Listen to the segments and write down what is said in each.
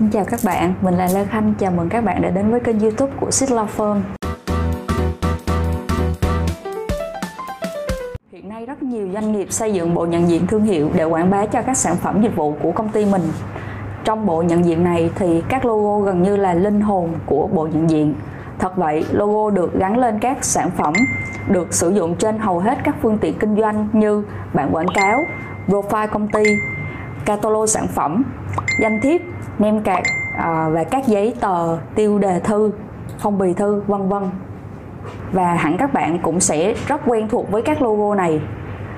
Xin chào các bạn, mình là Lê Khanh, chào mừng các bạn đã đến với kênh youtube của Sit Law Firm Hiện nay rất nhiều doanh nghiệp xây dựng bộ nhận diện thương hiệu để quảng bá cho các sản phẩm dịch vụ của công ty mình. Trong bộ nhận diện này thì các logo gần như là linh hồn của bộ nhận diện. Thật vậy, logo được gắn lên các sản phẩm được sử dụng trên hầu hết các phương tiện kinh doanh như bản quảng cáo, profile công ty, catalog sản phẩm, danh thiếp, nem cạc à, và các giấy tờ, tiêu đề thư, phong bì thư, vân vân. Và hẳn các bạn cũng sẽ rất quen thuộc với các logo này.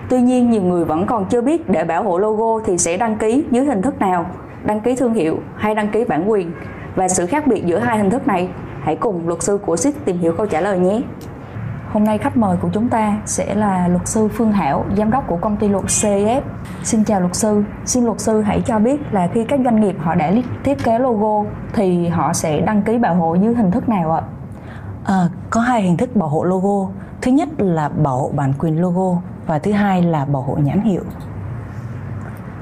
Tuy nhiên nhiều người vẫn còn chưa biết để bảo hộ logo thì sẽ đăng ký dưới hình thức nào, đăng ký thương hiệu hay đăng ký bản quyền và sự khác biệt giữa hai hình thức này. Hãy cùng luật sư của SIT tìm hiểu câu trả lời nhé. Hôm nay khách mời của chúng ta sẽ là luật sư Phương Hảo, giám đốc của công ty luật CF. Xin chào luật sư, xin luật sư hãy cho biết là khi các doanh nghiệp họ đã thiết kế logo thì họ sẽ đăng ký bảo hộ dưới hình thức nào ạ? À, có hai hình thức bảo hộ logo. Thứ nhất là bảo hộ bản quyền logo và thứ hai là bảo hộ nhãn hiệu.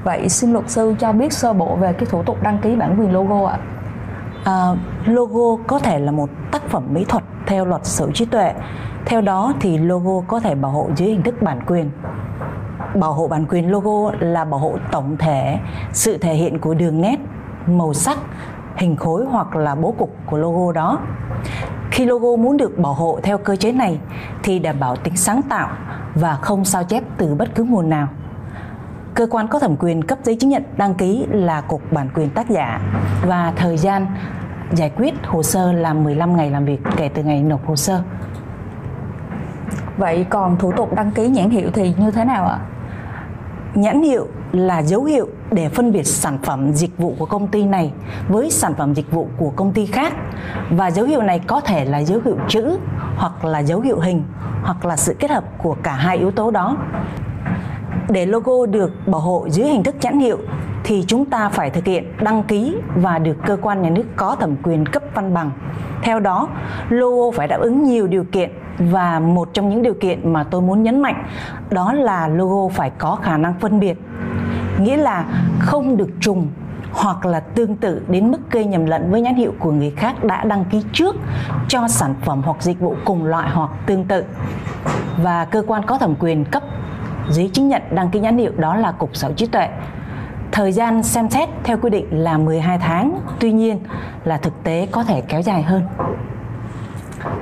Vậy xin luật sư cho biết sơ bộ về cái thủ tục đăng ký bản quyền logo ạ. À, logo có thể là một tác phẩm mỹ thuật theo luật sở hữu trí tuệ theo đó thì logo có thể bảo hộ dưới hình thức bản quyền. Bảo hộ bản quyền logo là bảo hộ tổng thể sự thể hiện của đường nét, màu sắc, hình khối hoặc là bố cục của logo đó. Khi logo muốn được bảo hộ theo cơ chế này thì đảm bảo tính sáng tạo và không sao chép từ bất cứ nguồn nào. Cơ quan có thẩm quyền cấp giấy chứng nhận đăng ký là Cục Bản quyền tác giả và thời gian giải quyết hồ sơ là 15 ngày làm việc kể từ ngày nộp hồ sơ. Vậy còn thủ tục đăng ký nhãn hiệu thì như thế nào ạ? Nhãn hiệu là dấu hiệu để phân biệt sản phẩm dịch vụ của công ty này với sản phẩm dịch vụ của công ty khác và dấu hiệu này có thể là dấu hiệu chữ hoặc là dấu hiệu hình hoặc là sự kết hợp của cả hai yếu tố đó. Để logo được bảo hộ dưới hình thức nhãn hiệu thì chúng ta phải thực hiện đăng ký và được cơ quan nhà nước có thẩm quyền cấp văn bằng. Theo đó, logo phải đáp ứng nhiều điều kiện và một trong những điều kiện mà tôi muốn nhấn mạnh đó là logo phải có khả năng phân biệt nghĩa là không được trùng hoặc là tương tự đến mức gây nhầm lẫn với nhãn hiệu của người khác đã đăng ký trước cho sản phẩm hoặc dịch vụ cùng loại hoặc tương tự và cơ quan có thẩm quyền cấp giấy chứng nhận đăng ký nhãn hiệu đó là Cục Sở hữu trí tuệ. Thời gian xem xét theo quy định là 12 tháng, tuy nhiên là thực tế có thể kéo dài hơn.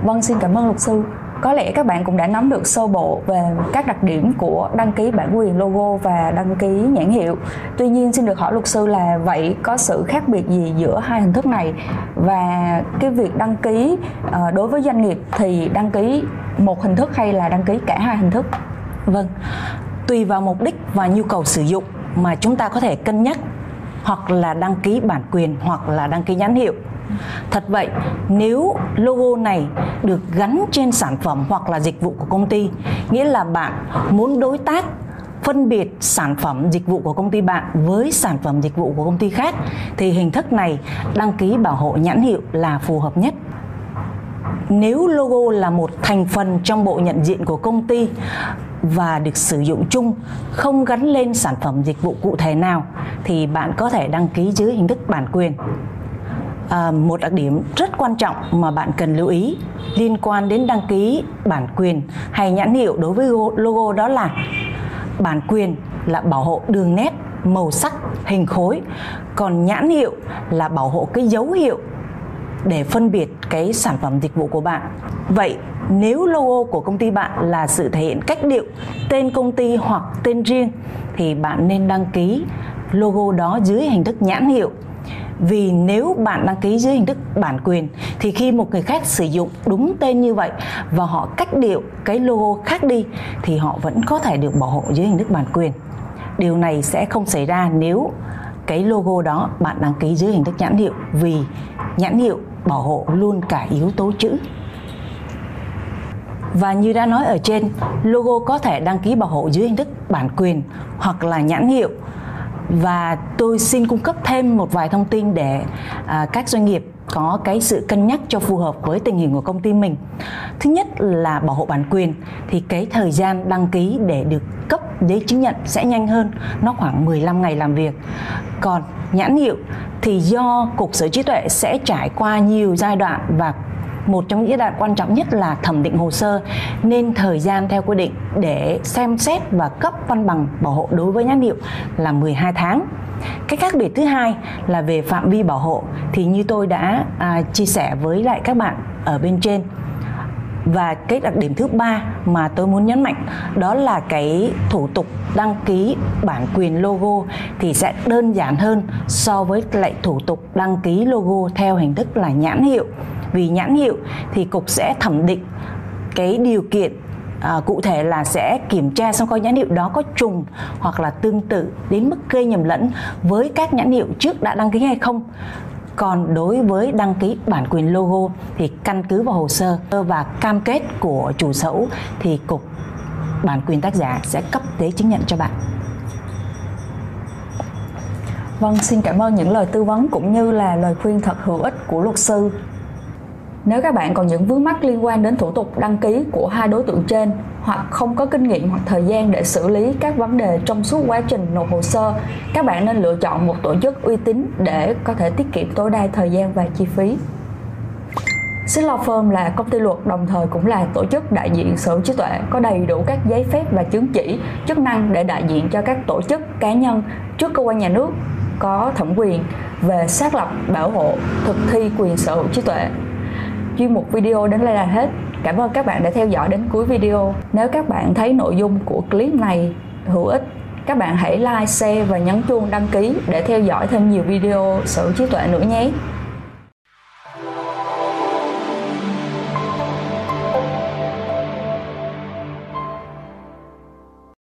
Vâng, xin cảm ơn luật sư. Có lẽ các bạn cũng đã nắm được sơ bộ về các đặc điểm của đăng ký bản quyền logo và đăng ký nhãn hiệu. Tuy nhiên xin được hỏi luật sư là vậy có sự khác biệt gì giữa hai hình thức này và cái việc đăng ký ờ, đối với doanh nghiệp thì đăng ký một hình thức hay là đăng ký cả hai hình thức? Vâng, tùy vào mục đích và nhu cầu sử dụng mà chúng ta có thể cân nhắc hoặc là đăng ký bản quyền hoặc là đăng ký nhãn hiệu. Thật vậy, nếu logo này được gắn trên sản phẩm hoặc là dịch vụ của công ty, nghĩa là bạn muốn đối tác phân biệt sản phẩm dịch vụ của công ty bạn với sản phẩm dịch vụ của công ty khác thì hình thức này đăng ký bảo hộ nhãn hiệu là phù hợp nhất. Nếu logo là một thành phần trong bộ nhận diện của công ty và được sử dụng chung không gắn lên sản phẩm dịch vụ cụ thể nào thì bạn có thể đăng ký dưới hình thức bản quyền. À, một đặc điểm rất quan trọng mà bạn cần lưu ý liên quan đến đăng ký bản quyền hay nhãn hiệu đối với logo đó là bản quyền là bảo hộ đường nét màu sắc hình khối còn nhãn hiệu là bảo hộ cái dấu hiệu để phân biệt cái sản phẩm dịch vụ của bạn. Vậy nếu logo của công ty bạn là sự thể hiện cách điệu, tên công ty hoặc tên riêng, thì bạn nên đăng ký logo đó dưới hình thức nhãn hiệu. Vì nếu bạn đăng ký dưới hình thức bản quyền, thì khi một người khác sử dụng đúng tên như vậy và họ cách điệu cái logo khác đi, thì họ vẫn có thể được bảo hộ dưới hình thức bản quyền. Điều này sẽ không xảy ra nếu cái logo đó bạn đăng ký dưới hình thức nhãn hiệu, vì nhãn hiệu bảo hộ luôn cả yếu tố chữ. Và như đã nói ở trên, logo có thể đăng ký bảo hộ dưới hình thức bản quyền hoặc là nhãn hiệu và tôi xin cung cấp thêm một vài thông tin để à, các doanh nghiệp có cái sự cân nhắc cho phù hợp với tình hình của công ty mình. Thứ nhất là bảo hộ bản quyền thì cái thời gian đăng ký để được cấp giấy chứng nhận sẽ nhanh hơn, nó khoảng 15 ngày làm việc. Còn nhãn hiệu thì do cục sở trí tuệ sẽ trải qua nhiều giai đoạn và một trong những giai đoạn quan trọng nhất là thẩm định hồ sơ nên thời gian theo quy định để xem xét và cấp văn bằng bảo hộ đối với nhãn hiệu là 12 tháng. Cái khác biệt thứ hai là về phạm vi bảo hộ thì như tôi đã à, chia sẻ với lại các bạn ở bên trên và cái đặc điểm thứ ba mà tôi muốn nhấn mạnh đó là cái thủ tục đăng ký bản quyền logo thì sẽ đơn giản hơn so với lại thủ tục đăng ký logo theo hình thức là nhãn hiệu vì nhãn hiệu thì cục sẽ thẩm định cái điều kiện à, cụ thể là sẽ kiểm tra xem coi nhãn hiệu đó có trùng hoặc là tương tự đến mức gây nhầm lẫn với các nhãn hiệu trước đã đăng ký hay không còn đối với đăng ký bản quyền logo thì căn cứ vào hồ sơ và cam kết của chủ sở thì cục bản quyền tác giả sẽ cấp giấy chứng nhận cho bạn. Vâng, xin cảm ơn những lời tư vấn cũng như là lời khuyên thật hữu ích của luật sư. Nếu các bạn còn những vướng mắc liên quan đến thủ tục đăng ký của hai đối tượng trên hoặc không có kinh nghiệm hoặc thời gian để xử lý các vấn đề trong suốt quá trình nộp hồ sơ, các bạn nên lựa chọn một tổ chức uy tín để có thể tiết kiệm tối đa thời gian và chi phí. Xin Law Firm là công ty luật đồng thời cũng là tổ chức đại diện sở hữu trí tuệ có đầy đủ các giấy phép và chứng chỉ chức năng để đại diện cho các tổ chức cá nhân trước cơ quan nhà nước có thẩm quyền về xác lập bảo hộ thực thi quyền sở hữu trí tuệ chuyên mục video đến đây là hết. Cảm ơn các bạn đã theo dõi đến cuối video. Nếu các bạn thấy nội dung của clip này hữu ích các bạn hãy like, share và nhấn chuông đăng ký để theo dõi thêm nhiều video sở trí tuệ nữa nhé.